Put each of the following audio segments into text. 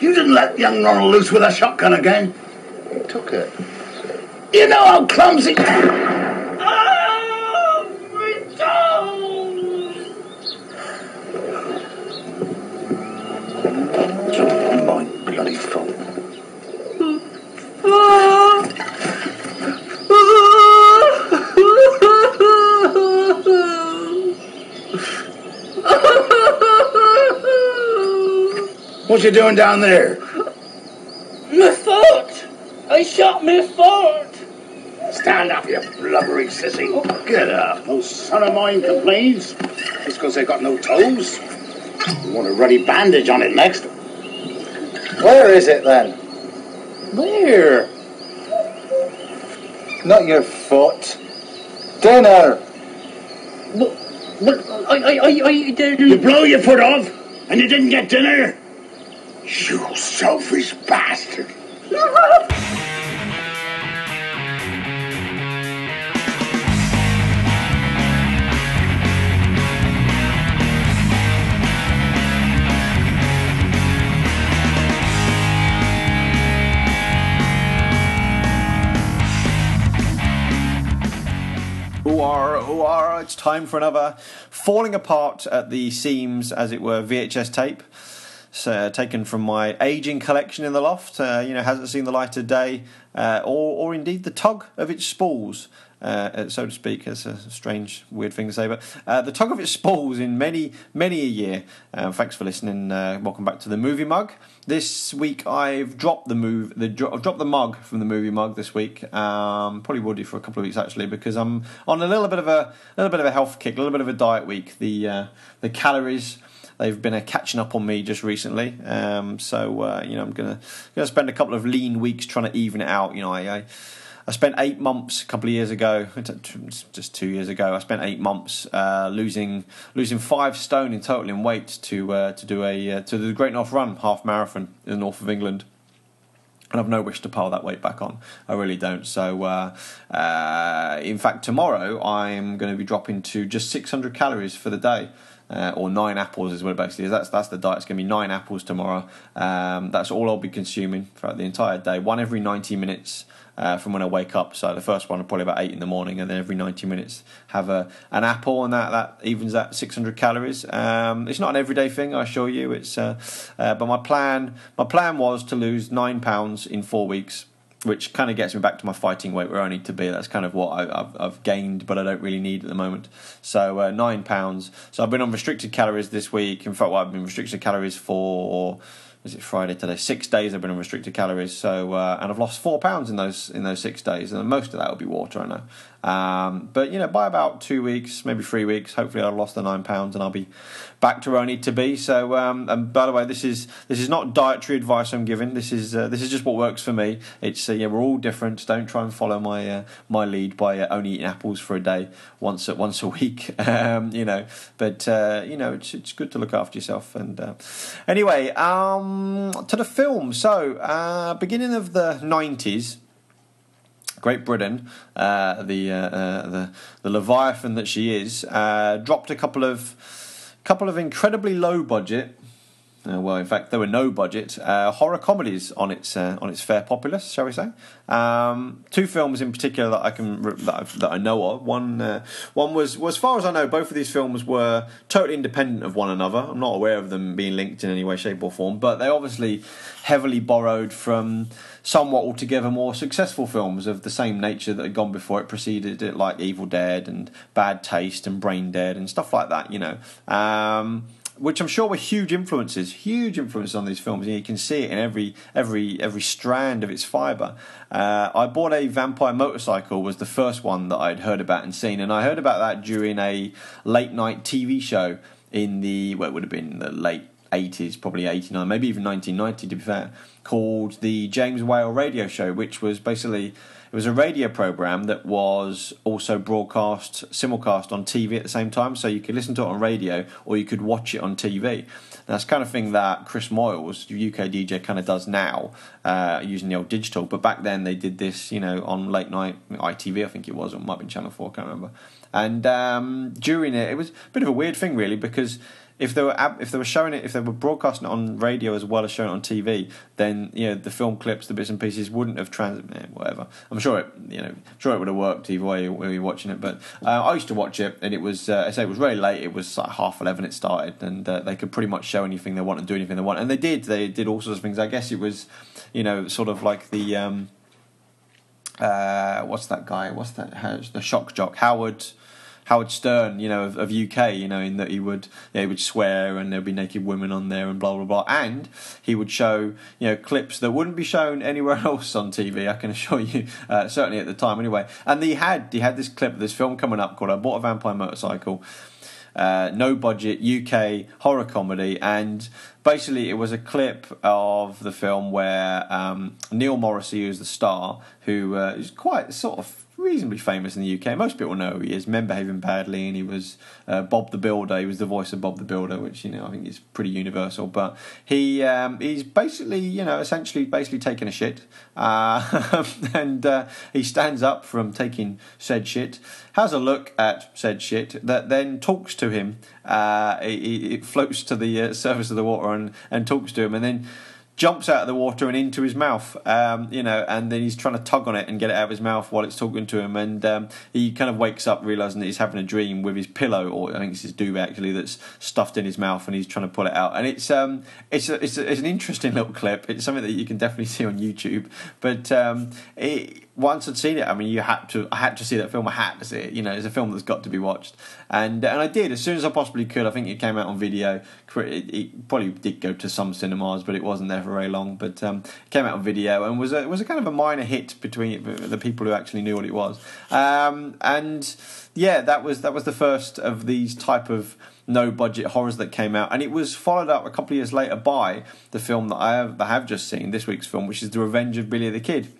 You didn't let young Ronald loose with a shotgun again. He took it. You know how clumsy. oh, My bloody. What you doing down there? My foot! I shot my foot! Stand up, you blubbery sissy. Get up. No son of mine complains. Just because they've got no toes. You want a ruddy bandage on it next. Where is it then? Where? Not your foot. Dinner. But, but I, I, I, I You didn't. blow your foot off, and you didn't get dinner? You selfish bastard. Who it's time for another falling apart at the seams, as it were, VHS tape. So, taken from my aging collection in the loft, uh, you know, hasn't seen the light of day, uh, or, or indeed the tug of its spools, uh, so to speak. It's a strange, weird thing to say, but uh, the tug of its spools in many, many a year. Uh, thanks for listening. Uh, welcome back to the movie mug. This week I've dropped the move, the dro- I've dropped the mug from the movie mug this week. Um, probably will do for a couple of weeks actually because I'm on a little bit of a, little bit of a health kick, a little bit of a diet week. The uh, the calories they've been uh, catching up on me just recently. Um, so uh, you know I'm gonna gonna spend a couple of lean weeks trying to even it out. You know I. I I spent eight months a couple of years ago, just two years ago. I spent eight months uh, losing losing five stone in total in weight to uh, to do a uh, to the Great North Run half marathon in the north of England. And I've no wish to pile that weight back on. I really don't. So, uh, uh, in fact, tomorrow I'm going to be dropping to just 600 calories for the day. Uh, or nine apples is what it basically is. That's that's the diet. It's going to be nine apples tomorrow. Um, that's all I'll be consuming throughout the entire day. One every 90 minutes uh, from when I wake up. So the first one probably about eight in the morning, and then every 90 minutes have a an apple, and that that evens that 600 calories. Um, it's not an everyday thing, I assure you. It's uh, uh, but my plan my plan was to lose nine pounds in four weeks which kind of gets me back to my fighting weight where I need to be. That's kind of what I, have I've gained, but I don't really need at the moment. So uh, nine pounds. So I've been on restricted calories this week. In fact, well, I've been restricted calories for is it Friday today? Six days I've been on restricted calories. So uh, and I've lost four pounds in those in those six days, and most of that will be water. I know. Um, but you know, by about two weeks, maybe three weeks, hopefully I've lost the nine pounds and I'll be back to where I need to be. So, um, and by the way, this is this is not dietary advice I'm giving. This is uh, this is just what works for me. It's uh, yeah, we're all different. Don't try and follow my uh, my lead by uh, only eating apples for a day once uh, once a week. um, you know, but uh, you know, it's it's good to look after yourself. And anyway, um, to the film. So, beginning of the nineties. Great Britain, uh, the, uh, uh, the the leviathan that she is, dropped a couple of couple of incredibly low budget. Uh, well, in fact, there were no budget uh, horror comedies on its uh, on its fair populace, shall we say? Um, two films in particular that I can that, I've, that I know of. One one was, well, as far as I know, both of these films were totally independent of one another. I'm not aware of them being linked in any way, shape, or form, but they obviously heavily borrowed from somewhat altogether more successful films of the same nature that had gone before it preceded it, like Evil Dead and Bad Taste and Brain Dead and stuff like that. You know. Um, which I'm sure were huge influences, huge influences on these films. And you can see it in every every every strand of its fibre. Uh, I bought a vampire motorcycle was the first one that I'd heard about and seen, and I heard about that during a late night TV show in the well, it would have been the late 80s, probably 89, maybe even 1990 to be fair, called the James Whale Radio Show, which was basically it was a radio program that was also broadcast simulcast on TV at the same time, so you could listen to it on radio or you could watch it on TV. That's kind of thing that Chris Moyles, UK DJ, kind of does now uh, using the old digital. But back then they did this, you know, on late night ITV, I think it was, or it might have been Channel Four, I can't remember. And um, during it, it was a bit of a weird thing, really, because if they were if they were showing it if they were broadcasting it on radio as well as showing it on TV, then you know the film clips, the bits and pieces wouldn't have trans eh, whatever. I'm sure it you know sure it would have worked either way when you're watching it. But uh, I used to watch it and it was uh, I say it was very late. It was like half eleven. It started and uh, they could pretty much show anything they want and do anything they want, and they did. They did all sorts of things. I guess it was you know sort of like the. Um, uh, what's that guy? What's that? The shock jock Howard. Howard Stern, you know, of, of, UK, you know, in that he would yeah, he would swear and there'd be naked women on there and blah blah blah, and he would show you know clips that wouldn't be shown anywhere else on TV. I can assure you, uh, certainly at the time anyway. And he had he had this clip of this film coming up called "I Bought a Vampire Motorcycle." Uh, no budget UK horror comedy, and basically it was a clip of the film where um, Neil Morrissey, who's the star, who uh, is quite sort of reasonably famous in the UK. Most people know who he is. Men Behaving Badly, and he was uh, Bob the Builder. He was the voice of Bob the Builder, which you know I think is pretty universal. But he um, he's basically you know essentially basically taking a shit, uh, and uh, he stands up from taking said shit, has a look at said shit, that then talks to him. Uh, it, floats to the uh, surface of the water and and talks to him, and then jumps out of the water and into his mouth, um, you know, and then he's trying to tug on it and get it out of his mouth while it's talking to him, and um, he kind of wakes up realizing that he's having a dream with his pillow, or I think it's his duvet actually, that's stuffed in his mouth, and he's trying to pull it out, and it's um, it's a, it's, a, it's an interesting little clip. It's something that you can definitely see on YouTube, but um, it once I'd seen it, I mean, you had to. I had to see that film. I had to see it. You know, it's a film that's got to be watched, and and I did as soon as I possibly could. I think it came out on video. It, it probably did go to some cinemas, but it wasn't there for very long. But um, it came out on video and was a was a kind of a minor hit between the people who actually knew what it was. Um, and yeah, that was that was the first of these type of no budget horrors that came out, and it was followed up a couple of years later by the film that I have, that I have just seen this week's film, which is The Revenge of Billy the Kid.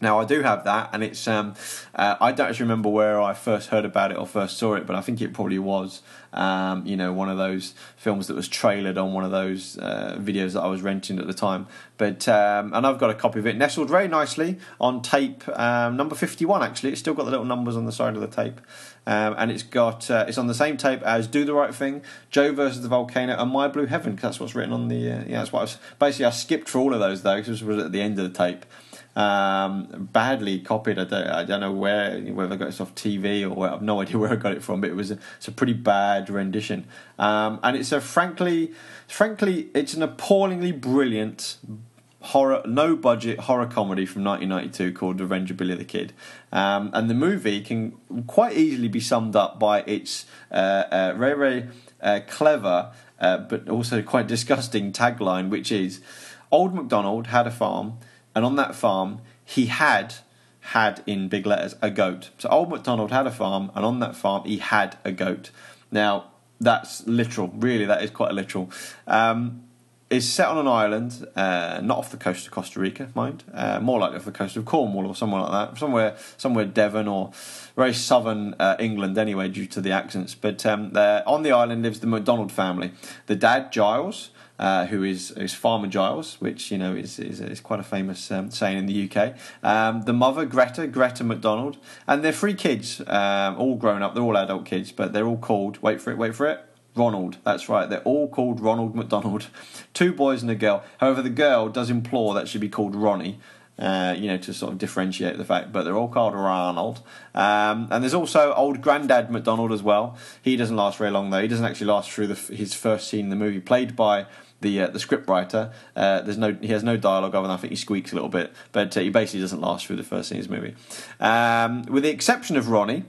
Now I do have that, and it's um, uh, I don't actually remember where I first heard about it or first saw it, but I think it probably was um, you know one of those films that was trailered on one of those uh, videos that I was renting at the time. But um, and I've got a copy of it nestled very nicely on tape um, number fifty one. Actually, it's still got the little numbers on the side of the tape. Um, and it's got uh, it's on the same tape as "Do the Right Thing," "Joe versus the Volcano," and "My Blue Heaven." Because that's what's written on the. Uh, yeah, that's what I was basically. I skipped for all of those though, because it was at the end of the tape um, badly copied. I don't, I don't know where whether I got it off TV or where, I've no idea where I got it from, but it was a, it's a pretty bad rendition. Um, and it's a frankly, frankly, it's an appallingly brilliant horror, no budget horror comedy from 1992 called Revenge of Billy the Kid. Um, and the movie can quite easily be summed up by its uh, uh, very very uh, clever. Uh, but also quite disgusting tagline, which is Old MacDonald had a farm and on that farm he had had in big letters a goat. So old MacDonald had a farm, and on that farm he had a goat. Now that's literal, really. That is quite literal. Um, it's set on an island, uh, not off the coast of Costa Rica, mind, uh, more likely off the coast of Cornwall or somewhere like that, somewhere, somewhere Devon or very southern uh, England anyway, due to the accents. But um, on the island lives the MacDonald family. The dad, Giles, uh, who is, is Farmer Giles, which you know is is, is quite a famous um, saying in the UK. Um, the mother Greta, Greta McDonald, and their three kids, um, all grown up. They're all adult kids, but they're all called. Wait for it. Wait for it. Ronald. That's right. They're all called Ronald McDonald. Two boys and a girl. However, the girl does implore that she be called Ronnie. Uh, you know, to sort of differentiate the fact, but they're all called Ronald. Um, and there's also old Grandad McDonald as well. He doesn't last very long though. He doesn't actually last through the, his first scene in the movie, played by the uh, the script writer. Uh, there's no he has no dialogue other than I think he squeaks a little bit, but uh, he basically doesn't last through the first scene of his movie. Um, with the exception of Ronnie,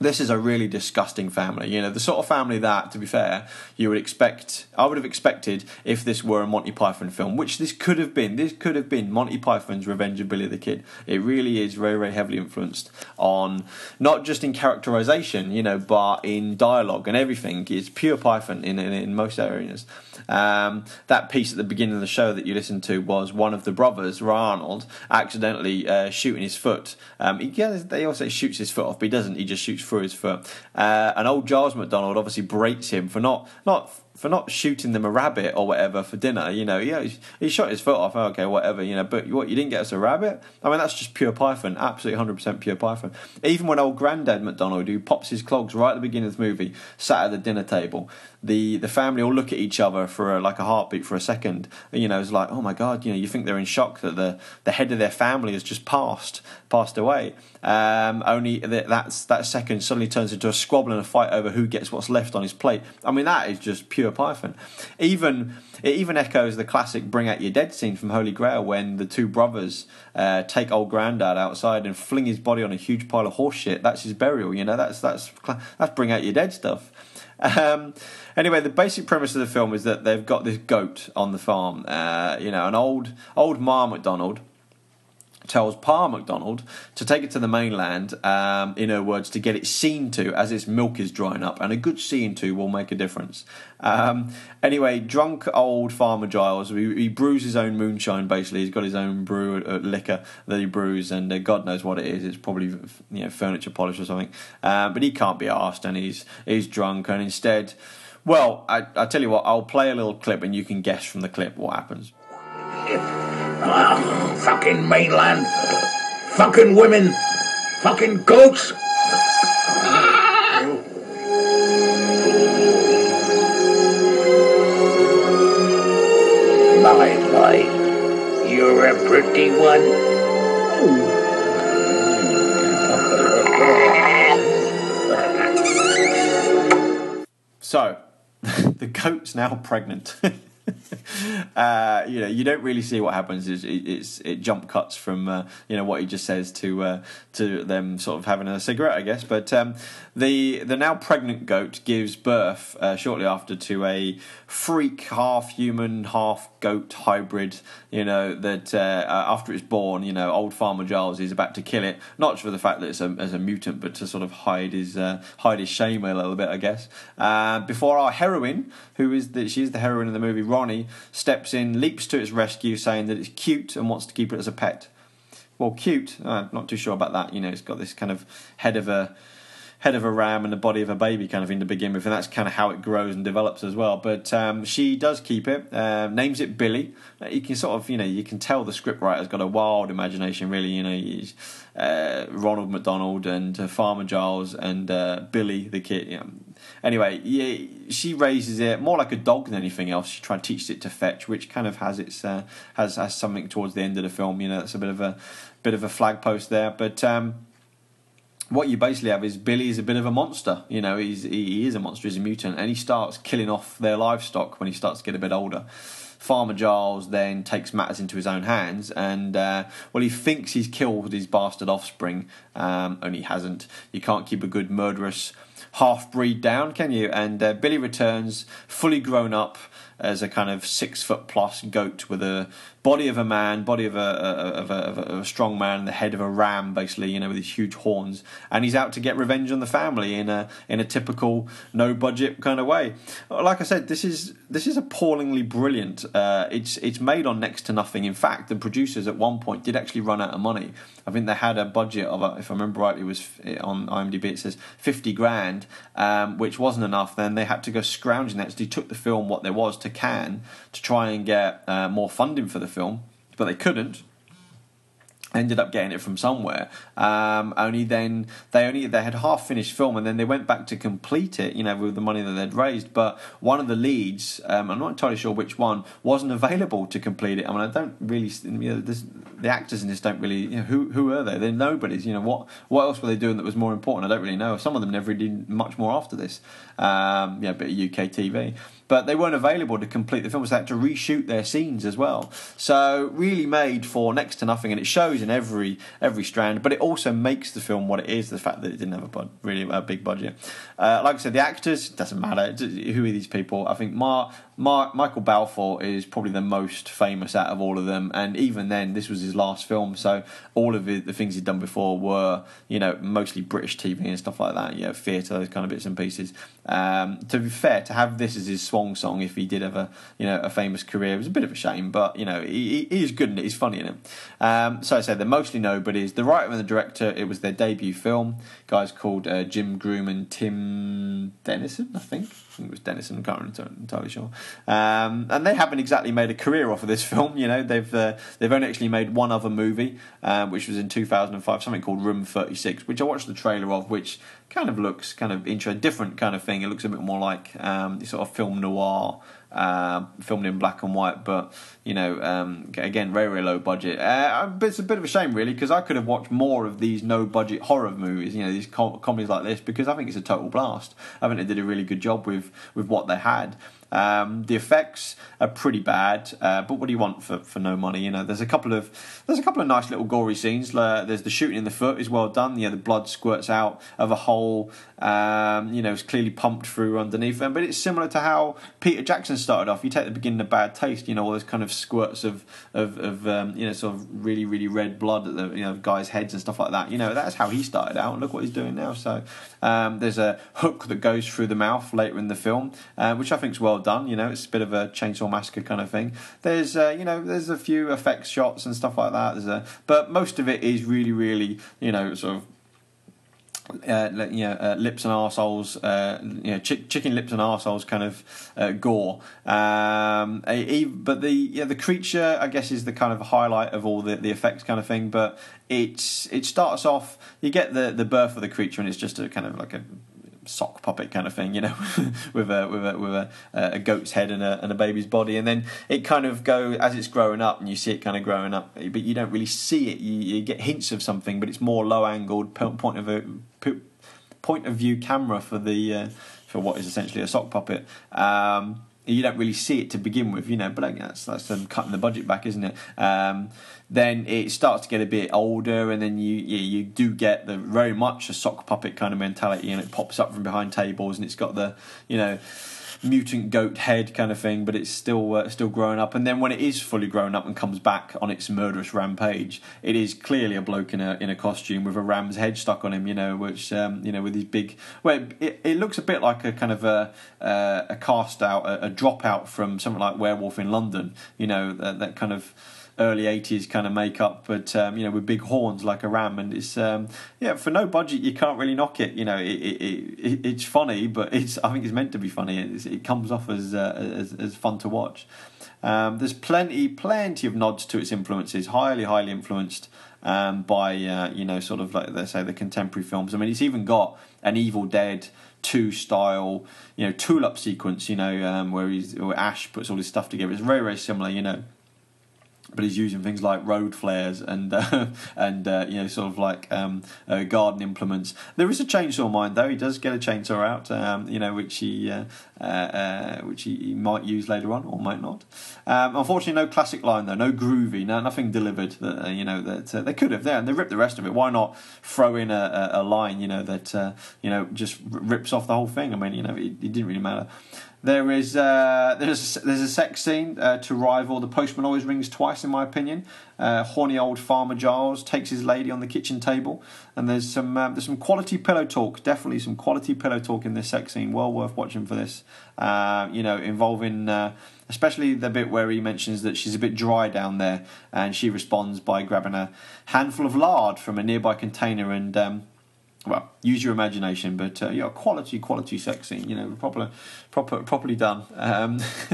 this is a really disgusting family. You know, the sort of family that, to be fair, you would expect. I would have expected if this were a Monty Python film, which this could have been. This could have been Monty Python's Revenge of Billy the Kid. It really is very, very heavily influenced on not just in characterization, you know, but in dialogue and everything. It's pure Python in in, in most areas. Um, that piece at the beginning of the show that you listened to was one of the brothers, Arnold, accidentally uh, shooting his foot. Um, he, yeah, they also shoots his foot off, but he doesn't. He just shoots through his foot. Uh, and old Giles McDonald obviously breaks him for not not for not shooting them a rabbit or whatever for dinner. You know, yeah, he, shot his foot off. Okay, whatever. You know, but what you didn't get us a rabbit? I mean, that's just pure python. Absolutely, hundred percent pure python. Even when old granddad McDonald, who pops his clogs right at the beginning of the movie, sat at the dinner table, the the family all look at each other for a, like a heartbeat for a second. You know, it's like, oh my god, you know, you think they're in shock that the the head of their family has just passed passed away. Um, only that that's that second suddenly turns into a squabble and a fight over who gets what's left on his plate. I mean, that is just pure Python. Even it even echoes the classic "Bring Out Your Dead" scene from Holy Grail when the two brothers uh, take old granddad outside and fling his body on a huge pile of horse shit. That's his burial. You know, that's that's that's "Bring Out Your Dead" stuff. Um, anyway, the basic premise of the film is that they've got this goat on the farm. Uh, you know, an old old Ma McDonald tells Pa McDonald to take it to the mainland, um, in her words, to get it seen to as its milk is drying up, and a good seeing to will make a difference. Um, anyway, drunk old Farmer Giles, he, he, brews his own moonshine. Basically, he's got his own brew uh, liquor that he brews, and uh, God knows what it is. It's probably you know furniture polish or something. Um, but he can't be asked, and he's he's drunk, and instead. Well, I, I tell you what, I'll play a little clip and you can guess from the clip what happens. Uh, fucking mainland. Fucking women. Fucking goats. My, my. You're a pretty one. So, the goat's now pregnant. uh, you know, you don't really see what happens. It's, it's it jump cuts from uh, you know what he just says to uh, to them sort of having a cigarette, I guess. But um, the the now pregnant goat gives birth uh, shortly after to a freak, half human, half goat hybrid. You know that uh, after it's born, you know, old Farmer Giles is about to kill it, not for the fact that it's a, as a mutant, but to sort of hide his uh, hide his shame a little bit, I guess. before our heroine, who is the, she's the heroine of the movie Ronnie steps in, leaps to its rescue, saying that it's cute and wants to keep it as a pet. Well, cute. I'm not too sure about that. You know, it's got this kind of head of a head of a ram and the body of a baby kind of thing to begin with, and that's kind of how it grows and develops as well. But um, she does keep it, uh, names it Billy. Uh, you can sort of, you know, you can tell the scriptwriter's got a wild imagination, really. You know, uh, Ronald McDonald and uh, Farmer Giles and uh, Billy the kid. You know. Anyway, yeah, she raises it more like a dog than anything else. She tries to teach it to fetch, which kind of has its uh, has has something towards the end of the film. You know, it's a bit of a bit of a flag post there, but. Um, what you basically have is Billy is a bit of a monster. You know, he's he is a monster, he's a mutant, and he starts killing off their livestock when he starts to get a bit older. Farmer Giles then takes matters into his own hands, and uh, well, he thinks he's killed his bastard offspring, um, he hasn't. You can't keep a good murderous half breed down, can you? And uh, Billy returns fully grown up as a kind of six foot plus goat with a body of a man, body of a, of a, of a, of a strong man, the head of a ram, basically, you know, with these huge horns, and he's out to get revenge on the family in a in a typical no budget kind of way. Like I said, this is this is appallingly brilliant. Uh, it's it's made on next to nothing. In fact, the producers at one point did actually run out of money. I think they had a budget of, if I remember rightly, it was on IMDb it says fifty grand, um, which wasn't enough. Then they had to go scrounging. They actually took the film what there was to Cannes to try and get uh, more funding for the film, but they couldn't ended up getting it from somewhere. Um, only then they only they had half finished film, and then they went back to complete it. You know, with the money that they'd raised. But one of the leads, um, I'm not entirely sure which one, wasn't available to complete it. I mean, I don't really. You know, this, the actors in this don't really. You know, who who are they? They're nobodies. You know, what what else were they doing that was more important? I don't really know. Some of them never did much more after this. Um, yeah, bit of UK TV but they weren't available to complete the film, so they had to reshoot their scenes as well. So really made for next to nothing, and it shows in every every strand. But it also makes the film what it is. The fact that it didn't have a really a big budget. Uh, like I said, the actors doesn't matter who are these people. I think Mark, Mar, Michael Balfour is probably the most famous out of all of them, and even then, this was his last film. So all of the things he'd done before were you know mostly British TV and stuff like that. Know, theatre, those kind of bits and pieces. Um, to be fair, to have this as his swan song, if he did have a you know a famous career, was a bit of a shame. But you know, he, he is good in it. He's funny in it. Um, so they're mostly nobodies. The writer and the director. It was their debut film. Guys called uh, Jim Groom and Tim Dennison, I think. I think it was Dennison. I can't remember entirely sure. Um, and they haven't exactly made a career off of this film. You know, they've uh, they've only actually made one other movie, uh, which was in 2005, something called Room 36, which I watched the trailer of, which kind of looks kind of interesting, different kind of thing. It looks a bit more like um, sort of film noir uh, filmed in black and white, but you know, um, again, very very low budget. Uh, but it's a bit of a shame, really, because I could have watched more of these no budget horror movies. You know, these com- comedies like this, because I think it's a total blast. I think they did a really good job with with what they had. Um, the effects are pretty bad, uh, but what do you want for, for no money? You know, there's a couple of there's a couple of nice little gory scenes. There's the shooting in the foot is well done. You know, the blood squirts out of a hole. Um, you know, it's clearly pumped through underneath them. But it's similar to how Peter Jackson started off. You take the beginning of Bad Taste. You know, all those kind of squirts of of, of um, you know sort of really really red blood at the you know guys' heads and stuff like that. You know, that's how he started out. Look what he's doing now. So um, there's a hook that goes through the mouth later in the film, uh, which I think is well done. You know, it's a bit of a chainsaw massacre kind of thing. There's uh, you know there's a few effects shots and stuff like that. There's a but most of it is really really you know sort of uh, you know, uh, lips and arseholes, uh, you know, ch- chicken lips and arseholes kind of uh, gore. Um, a, but the yeah, the creature, I guess, is the kind of highlight of all the, the effects kind of thing. But it's it starts off, you get the, the birth of the creature, and it's just a kind of like a sock puppet kind of thing, you know, with a with a with a, a goat's head and a and a baby's body, and then it kind of go as it's growing up, and you see it kind of growing up, but you don't really see it. You, you get hints of something, but it's more low angled point of a point of view camera for the uh, for what is essentially a sock puppet. Um, you don't really see it to begin with, you know, but that's that's them cutting the budget back, isn't it? Um, then it starts to get a bit older, and then you you, you do get the very much a sock puppet kind of mentality, and it pops up from behind tables, and it's got the you know mutant goat head kind of thing, but it's still uh, still growing up. And then when it is fully grown up and comes back on its murderous rampage, it is clearly a bloke in a in a costume with a ram's head stuck on him. You know, which um, you know with these big. Well, it, it looks a bit like a kind of a uh, a cast out, a, a dropout from something like Werewolf in London. You know, that, that kind of early 80s kind of makeup, but um, you know with big horns like a ram, and it's um, yeah for no budget you can't really knock it. You know it, it, it it's funny, but it's I think it's meant to be funny. It's, it comes off as, uh, as as fun to watch. Um, there's plenty plenty of nods to its influences, highly highly influenced um, by uh, you know sort of like let's say the contemporary films. I mean it's even got an Evil Dead two style you know tool up sequence you know um, where he's where Ash puts all his stuff together. It's very very similar you know but he's using things like road flares and uh, and uh, you know sort of like um, uh, garden implements. There is a chainsaw mind though. He does get a chainsaw out, um, you know, which he uh, uh, uh, which he, might use later on or might not. Um, unfortunately, no classic line though, no groovy, no nothing delivered. That you know that they could have there, and they ripped the rest of it. Why not throw in a, a, a line, you know, that you know just rips off the whole thing? I mean, you know, it, it didn't really matter. There is uh, there's there's a sex scene uh, to rival the Postman always rings twice, in my opinion. Uh, horny old farmer Giles takes his lady on the kitchen table, and there's some um, there's some quality pillow talk. Definitely some quality pillow talk in this sex scene. Well worth watching for this. Uh, you know, involving uh, especially the bit where he mentions that she's a bit dry down there, and she responds by grabbing a handful of lard from a nearby container and. Um, well, use your imagination, but uh, yeah, quality, quality sex scene. You know, proper, proper, properly done. Um,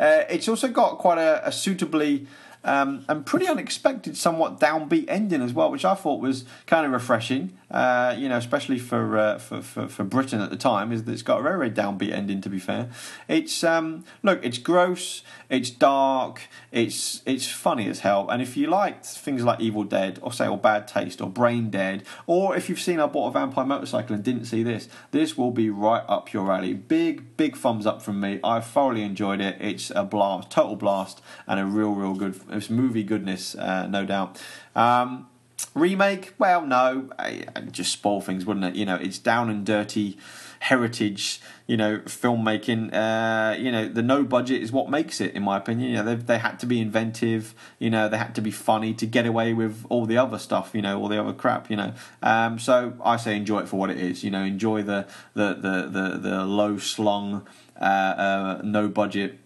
uh, it's also got quite a, a suitably um, and pretty unexpected, somewhat downbeat ending as well, which I thought was kind of refreshing. Uh, you know, especially for, uh, for, for for Britain at the time, is that it's got a very very downbeat ending. To be fair, it's um, look, it's gross, it's dark, it's it's funny as hell. And if you liked things like Evil Dead, or say, or Bad Taste, or Brain Dead, or if you've seen I bought a vampire motorcycle and didn't see this, this will be right up your alley. Big big thumbs up from me. I thoroughly enjoyed it. It's a blast, total blast, and a real real good it's movie goodness, uh, no doubt. Um, remake? Well, no, I, I just spoil things, wouldn't it? You know, it's down and dirty heritage, you know, filmmaking. Uh, you know, the no budget is what makes it, in my opinion. You know, they they had to be inventive. You know, they had to be funny to get away with all the other stuff. You know, all the other crap. You know, um, so I say enjoy it for what it is. You know, enjoy the the the the, the low slung, uh, uh, no budget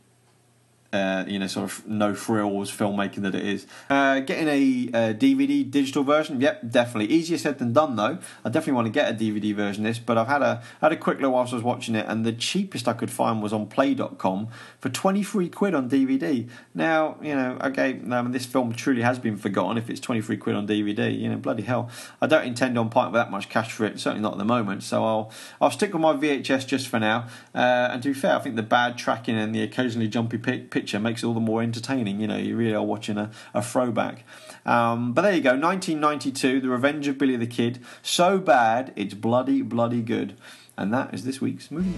uh, you know, sort of no frills filmmaking that it is. Uh, getting a, uh DVD digital version, yep, definitely easier said than done though. I definitely want to get a DVD version of this, but I've had a had a quick look whilst I was watching it, and the cheapest I could find was on Play.com for twenty three quid on DVD. Now, you know, okay, um, this film truly has been forgotten if it's twenty three quid on DVD. You know, bloody hell, I don't intend on parting with that much cash for it. Certainly not at the moment. So I'll I'll stick with my VHS just for now. Uh, and to be fair, I think the bad tracking and the occasionally jumpy picture makes it all the more entertaining. You know, you really are watching a, a throwback. Um, but there you go, 1992, The Revenge of Billy the Kid. So bad, it's bloody, bloody good. And that is this week's movie.